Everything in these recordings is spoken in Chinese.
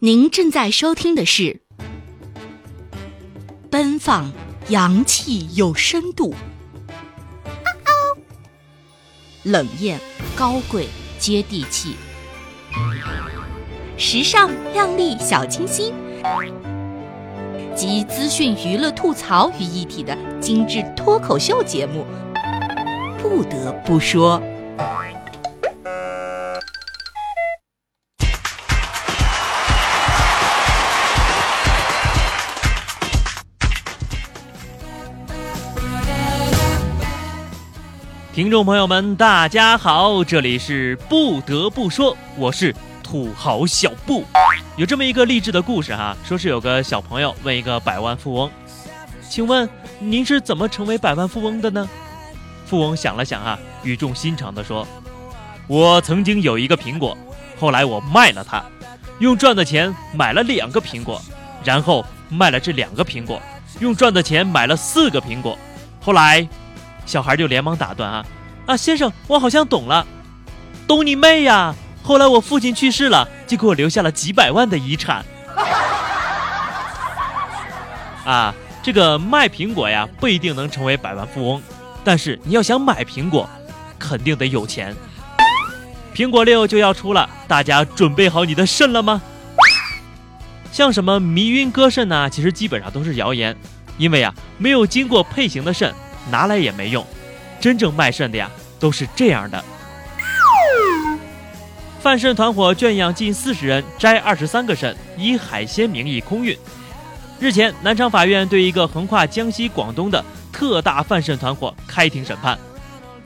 您正在收听的是《奔放、洋气有深度》，冷艳、高贵、接地气，时尚、靓丽、小清新，集资讯、娱乐、吐槽于一体的精致脱口秀节目。不得不说。听众朋友们，大家好，这里是不得不说，我是土豪小布。有这么一个励志的故事哈，说是有个小朋友问一个百万富翁：“请问您是怎么成为百万富翁的呢？”富翁想了想啊，语重心长地说：“我曾经有一个苹果，后来我卖了它，用赚的钱买了两个苹果，然后卖了这两个苹果，用赚的钱买了四个苹果，后来……”小孩就连忙打断啊啊！先生，我好像懂了，懂你妹呀！后来我父亲去世了，就给我留下了几百万的遗产。啊，这个卖苹果呀，不一定能成为百万富翁，但是你要想买苹果，肯定得有钱。苹果六就要出了，大家准备好你的肾了吗？像什么迷晕割肾呐，其实基本上都是谣言，因为啊，没有经过配型的肾。拿来也没用，真正卖肾的呀，都是这样的。贩肾团伙圈养近四十人，摘二十三个肾，以海鲜名义空运。日前，南昌法院对一个横跨江西、广东的特大贩肾团伙开庭审判。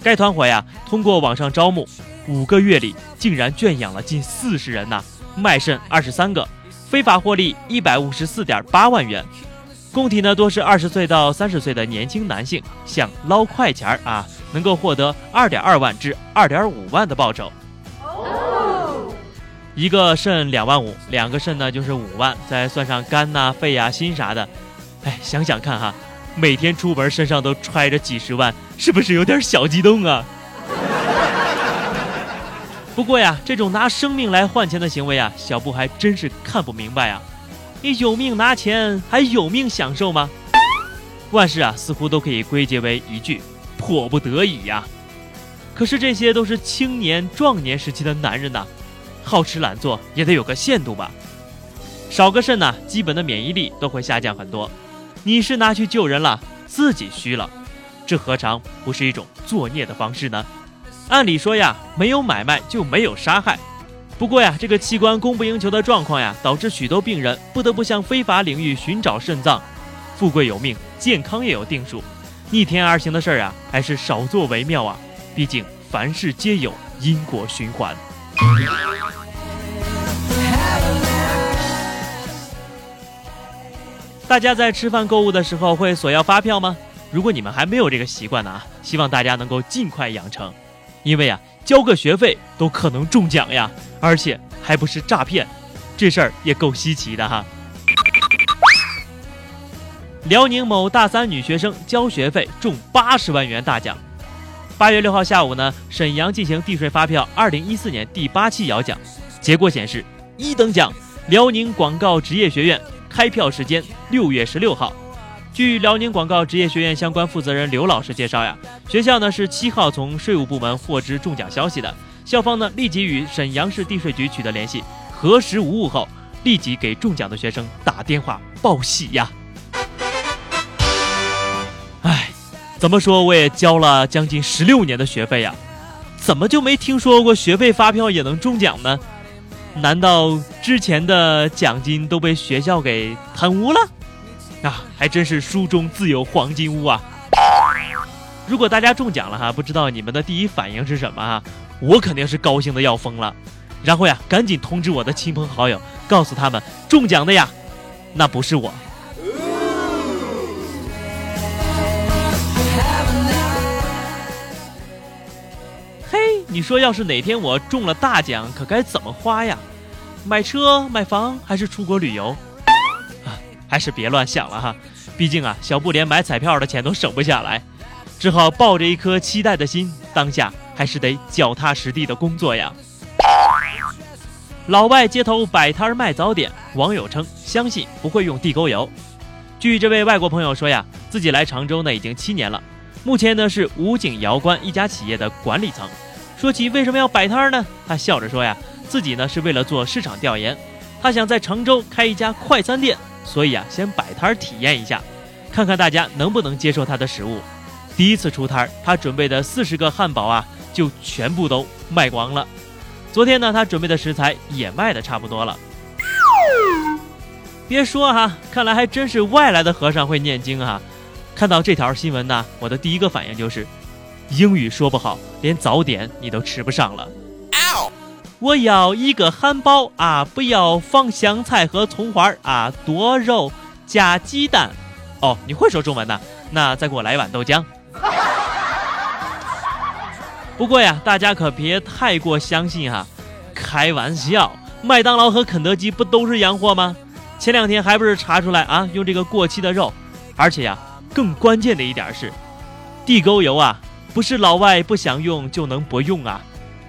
该团伙呀，通过网上招募，五个月里竟然圈养了近四十人呐，卖肾二十三个，非法获利一百五十四点八万元。供体呢多是二十岁到三十岁的年轻男性，想捞快钱儿啊，能够获得二点二万至二点五万的报酬。一个肾两万五，两个肾呢就是五万，再算上肝呐、肺呀、心啥的，哎，想想看哈，每天出门身上都揣着几十万，是不是有点小激动啊？不过呀，这种拿生命来换钱的行为啊，小布还真是看不明白啊。你有命拿钱，还有命享受吗？万事啊，似乎都可以归结为一句“迫不得已呀”。可是这些都是青年壮年时期的男人呐，好吃懒做也得有个限度吧。少个肾呐，基本的免疫力都会下降很多。你是拿去救人了，自己虚了，这何尝不是一种作孽的方式呢？按理说呀，没有买卖就没有杀害。不过呀，这个器官供不应求的状况呀，导致许多病人不得不向非法领域寻找肾脏。富贵有命，健康也有定数，逆天而行的事儿啊，还是少做为妙啊。毕竟凡事皆有因果循环。大家在吃饭购物的时候会索要发票吗？如果你们还没有这个习惯呢啊，希望大家能够尽快养成，因为啊。交个学费都可能中奖呀，而且还不是诈骗，这事儿也够稀奇的哈。辽宁某大三女学生交学费中八十万元大奖。八月六号下午呢，沈阳进行地税发票二零一四年第八期摇奖，结果显示一等奖辽宁广告职业学院，开票时间六月十六号。据辽宁广告职业学院相关负责人刘老师介绍呀，学校呢是七号从税务部门获知中奖消息的，校方呢立即与沈阳市地税局取得联系，核实无误后，立即给中奖的学生打电话报喜呀。哎，怎么说我也交了将近十六年的学费呀，怎么就没听说过学费发票也能中奖呢？难道之前的奖金都被学校给贪污了？啊，还真是书中自有黄金屋啊！如果大家中奖了哈，不知道你们的第一反应是什么啊？我肯定是高兴的要疯了，然后呀，赶紧通知我的亲朋好友，告诉他们中奖的呀，那不是我。嘿，你说要是哪天我中了大奖，可该怎么花呀？买车、买房还是出国旅游？还是别乱想了哈，毕竟啊，小布连买彩票的钱都省不下来，只好抱着一颗期待的心，当下还是得脚踏实地的工作呀。老外街头摆摊卖早点，网友称相信不会用地沟油。据这位外国朋友说呀，自己来常州呢已经七年了，目前呢是武警瑶关一家企业的管理层。说起为什么要摆摊呢？他笑着说呀，自己呢是为了做市场调研，他想在常州开一家快餐店，所以啊先摆摊体验一下，看看大家能不能接受他的食物。第一次出摊，他准备的四十个汉堡啊就全部都卖光了。昨天呢，他准备的食材也卖的差不多了。别说哈，看来还真是外来的和尚会念经啊！看到这条新闻呢，我的第一个反应就是，英语说不好，连早点你都吃不上了。我要一个汉堡啊，不要放香菜和葱花啊，多肉加鸡蛋。哦，你会说中文呢？那再给我来一碗豆浆。不过呀，大家可别太过相信哈，开玩笑，麦当劳和肯德基不都是洋货吗？前两天还不是查出来啊，用这个过期的肉，而且呀，更关键的一点是，地沟油啊，不是老外不想用就能不用啊，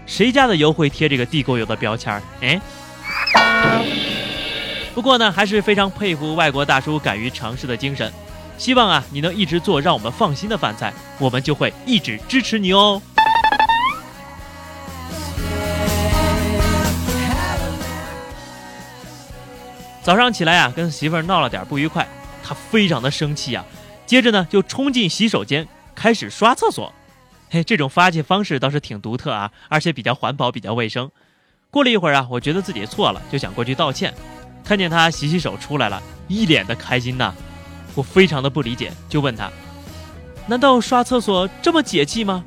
谁家的油会贴这个地沟油的标签儿？哎，不过呢，还是非常佩服外国大叔敢于尝试的精神，希望啊，你能一直做让我们放心的饭菜，我们就会一直支持你哦。早上起来呀，跟媳妇儿闹了点不愉快，他非常的生气呀。接着呢，就冲进洗手间开始刷厕所。嘿，这种发泄方式倒是挺独特啊，而且比较环保，比较卫生。过了一会儿啊，我觉得自己错了，就想过去道歉。看见他洗洗手出来了，一脸的开心呐。我非常的不理解，就问他：难道刷厕所这么解气吗？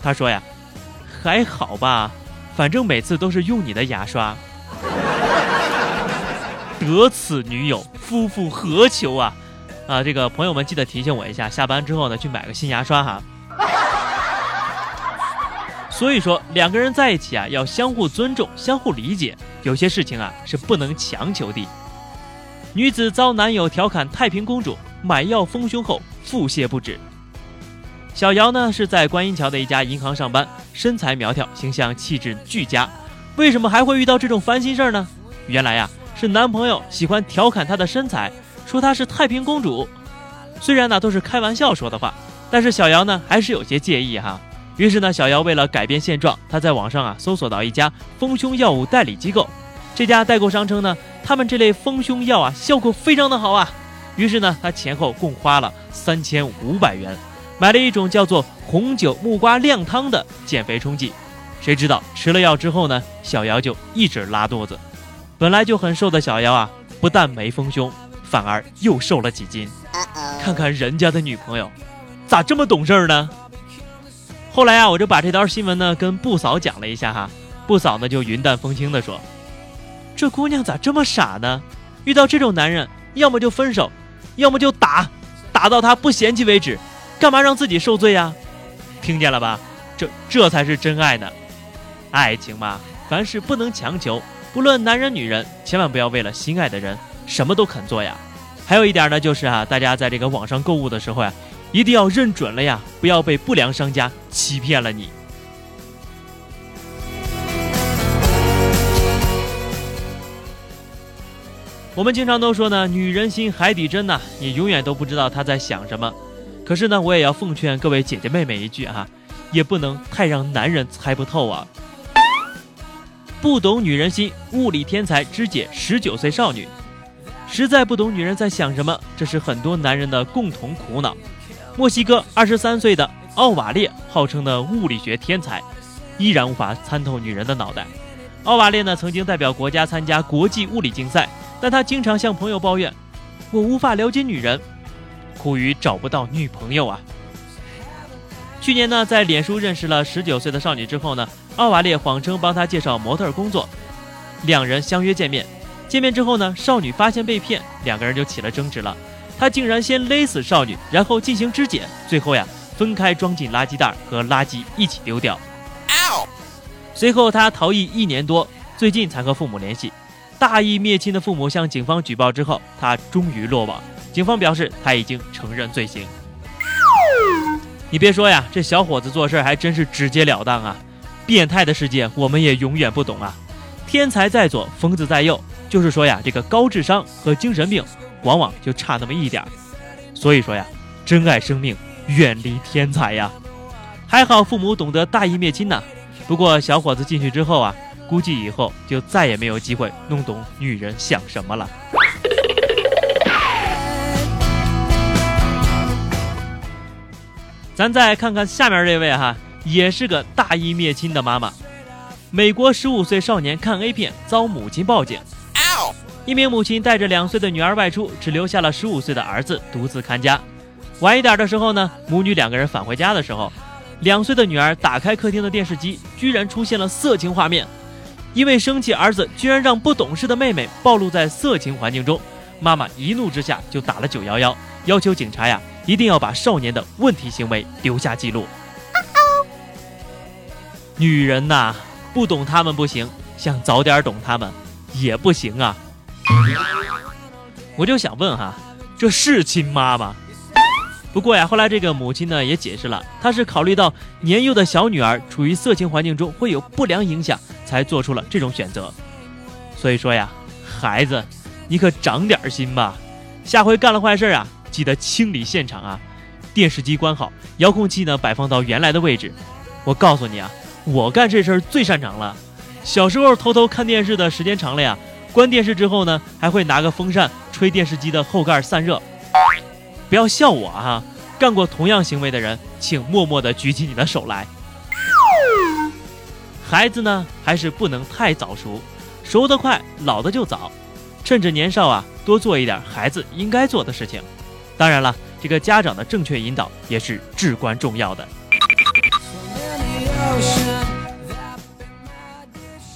他说呀，还好吧，反正每次都是用你的牙刷。得此女友，夫复何求啊！啊，这个朋友们记得提醒我一下，下班之后呢去买个新牙刷哈。所以说，两个人在一起啊，要相互尊重、相互理解，有些事情啊是不能强求的。女子遭男友调侃太平公主，买药丰胸后腹泻不止。小姚呢是在观音桥的一家银行上班，身材苗条，形象气质俱佳。为什么还会遇到这种烦心事儿呢？原来呀。是男朋友喜欢调侃她的身材，说她是太平公主。虽然呢都是开玩笑说的话，但是小姚呢还是有些介意哈。于是呢，小姚为了改变现状，他在网上啊搜索到一家丰胸药物代理机构。这家代购商称呢，他们这类丰胸药啊效果非常的好啊。于是呢，他前后共花了三千五百元，买了一种叫做红酒木瓜靓汤的减肥冲剂。谁知道吃了药之后呢，小姚就一直拉肚子。本来就很瘦的小姚啊，不但没丰胸，反而又瘦了几斤。看看人家的女朋友，咋这么懂事呢？后来啊，我就把这条新闻呢跟布嫂讲了一下哈，布嫂呢就云淡风轻的说：“这姑娘咋这么傻呢？遇到这种男人，要么就分手，要么就打，打到他不嫌弃为止，干嘛让自己受罪呀？听见了吧？这这才是真爱呢！爱情嘛，凡事不能强求。”不论男人女人，千万不要为了心爱的人什么都肯做呀。还有一点呢，就是啊，大家在这个网上购物的时候呀，一定要认准了呀，不要被不良商家欺骗了你。我们经常都说呢，女人心海底针呐，你永远都不知道她在想什么。可是呢，我也要奉劝各位姐姐妹妹一句哈，也不能太让男人猜不透啊。不懂女人心，物理天才肢解十九岁少女，实在不懂女人在想什么，这是很多男人的共同苦恼。墨西哥二十三岁的奥瓦列，号称的物理学天才，依然无法参透女人的脑袋。奥瓦列呢，曾经代表国家参加国际物理竞赛，但他经常向朋友抱怨：“我无法了解女人，苦于找不到女朋友啊。”去年呢，在脸书认识了十九岁的少女之后呢，奥瓦列谎称帮她介绍模特工作，两人相约见面。见面之后呢，少女发现被骗，两个人就起了争执了。他竟然先勒死少女，然后进行肢解，最后呀，分开装进垃圾袋和垃圾一起丢掉。随后他逃逸一年多，最近才和父母联系。大义灭亲的父母向警方举报之后，他终于落网。警方表示他已经承认罪行。你别说呀，这小伙子做事还真是直截了当啊！变态的世界，我们也永远不懂啊！天才在左，疯子在右，就是说呀，这个高智商和精神病往往就差那么一点儿。所以说呀，珍爱生命，远离天才呀。还好父母懂得大义灭亲呐。不过小伙子进去之后啊，估计以后就再也没有机会弄懂女人想什么了。咱再看看下面这位哈，也是个大义灭亲的妈妈。美国十五岁少年看 A 片遭母亲报警，一名母亲带着两岁的女儿外出，只留下了十五岁的儿子独自看家。晚一点的时候呢，母女两个人返回家的时候，两岁的女儿打开客厅的电视机，居然出现了色情画面。因为生气儿子居然让不懂事的妹妹暴露在色情环境中，妈妈一怒之下就打了九幺幺，要求警察呀。一定要把少年的问题行为留下记录。女人呐，不懂他们不行，想早点懂他们也不行啊。我就想问哈，这是亲妈吗？不过呀，后来这个母亲呢也解释了，她是考虑到年幼的小女儿处于色情环境中会有不良影响，才做出了这种选择。所以说呀，孩子，你可长点心吧，下回干了坏事啊。记得清理现场啊！电视机关好，遥控器呢摆放到原来的位置。我告诉你啊，我干这事儿最擅长了。小时候偷偷看电视的时间长了呀，关电视之后呢，还会拿个风扇吹电视机的后盖散热。不要笑我啊！干过同样行为的人，请默默地举起你的手来。孩子呢，还是不能太早熟，熟得快，老的就早。趁着年少啊，多做一点孩子应该做的事情。当然了，这个家长的正确引导也是至关重要的。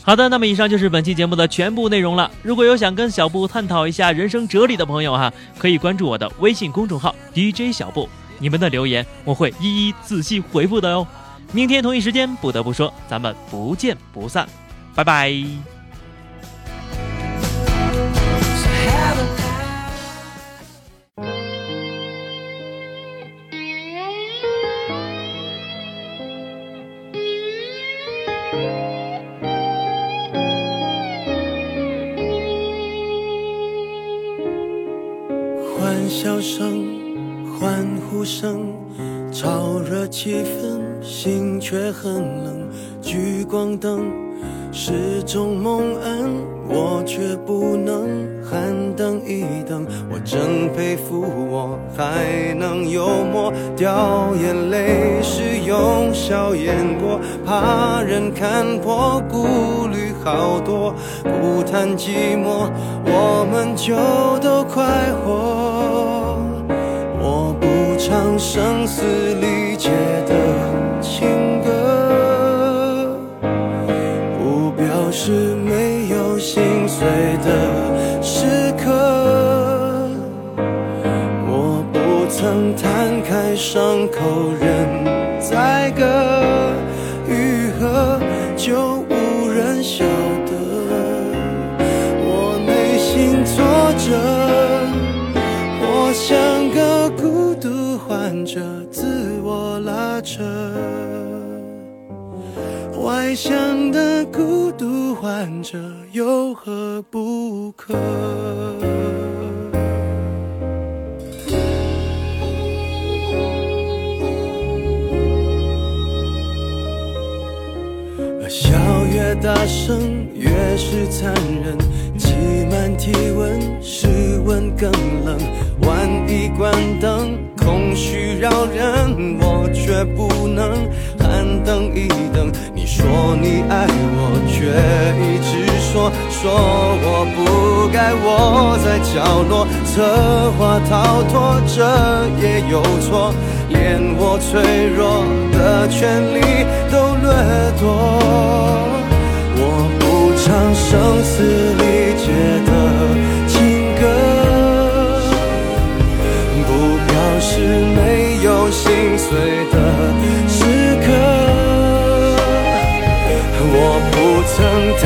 好的，那么以上就是本期节目的全部内容了。如果有想跟小布探讨一下人生哲理的朋友哈，可以关注我的微信公众号 DJ 小布，你们的留言我会一一仔细回复的哟。明天同一时间，不得不说，咱们不见不散，拜拜。心却很冷。聚光灯是种蒙恩，我却不能喊等一等。我真佩服，我还能幽默，掉眼泪是用笑掩过，怕人看破，顾虑好多，不谈寂寞，我们就都快活。我不唱声嘶力竭的伤口仍在割，愈合就无人晓得。我内心挫折，我像个孤独。患者自我拉扯，外向的孤独患者有何不可？大声，越是残忍。挤满体温，室温更冷。万一关灯。空虚扰人，我却不能喊等一等。你说你爱我，却一直说说我不该窝在角落，策划逃脱，这也有错，连我脆弱的权利都掠夺。唱声嘶力竭的。情歌，不表示没有心碎的时刻，我不曾摊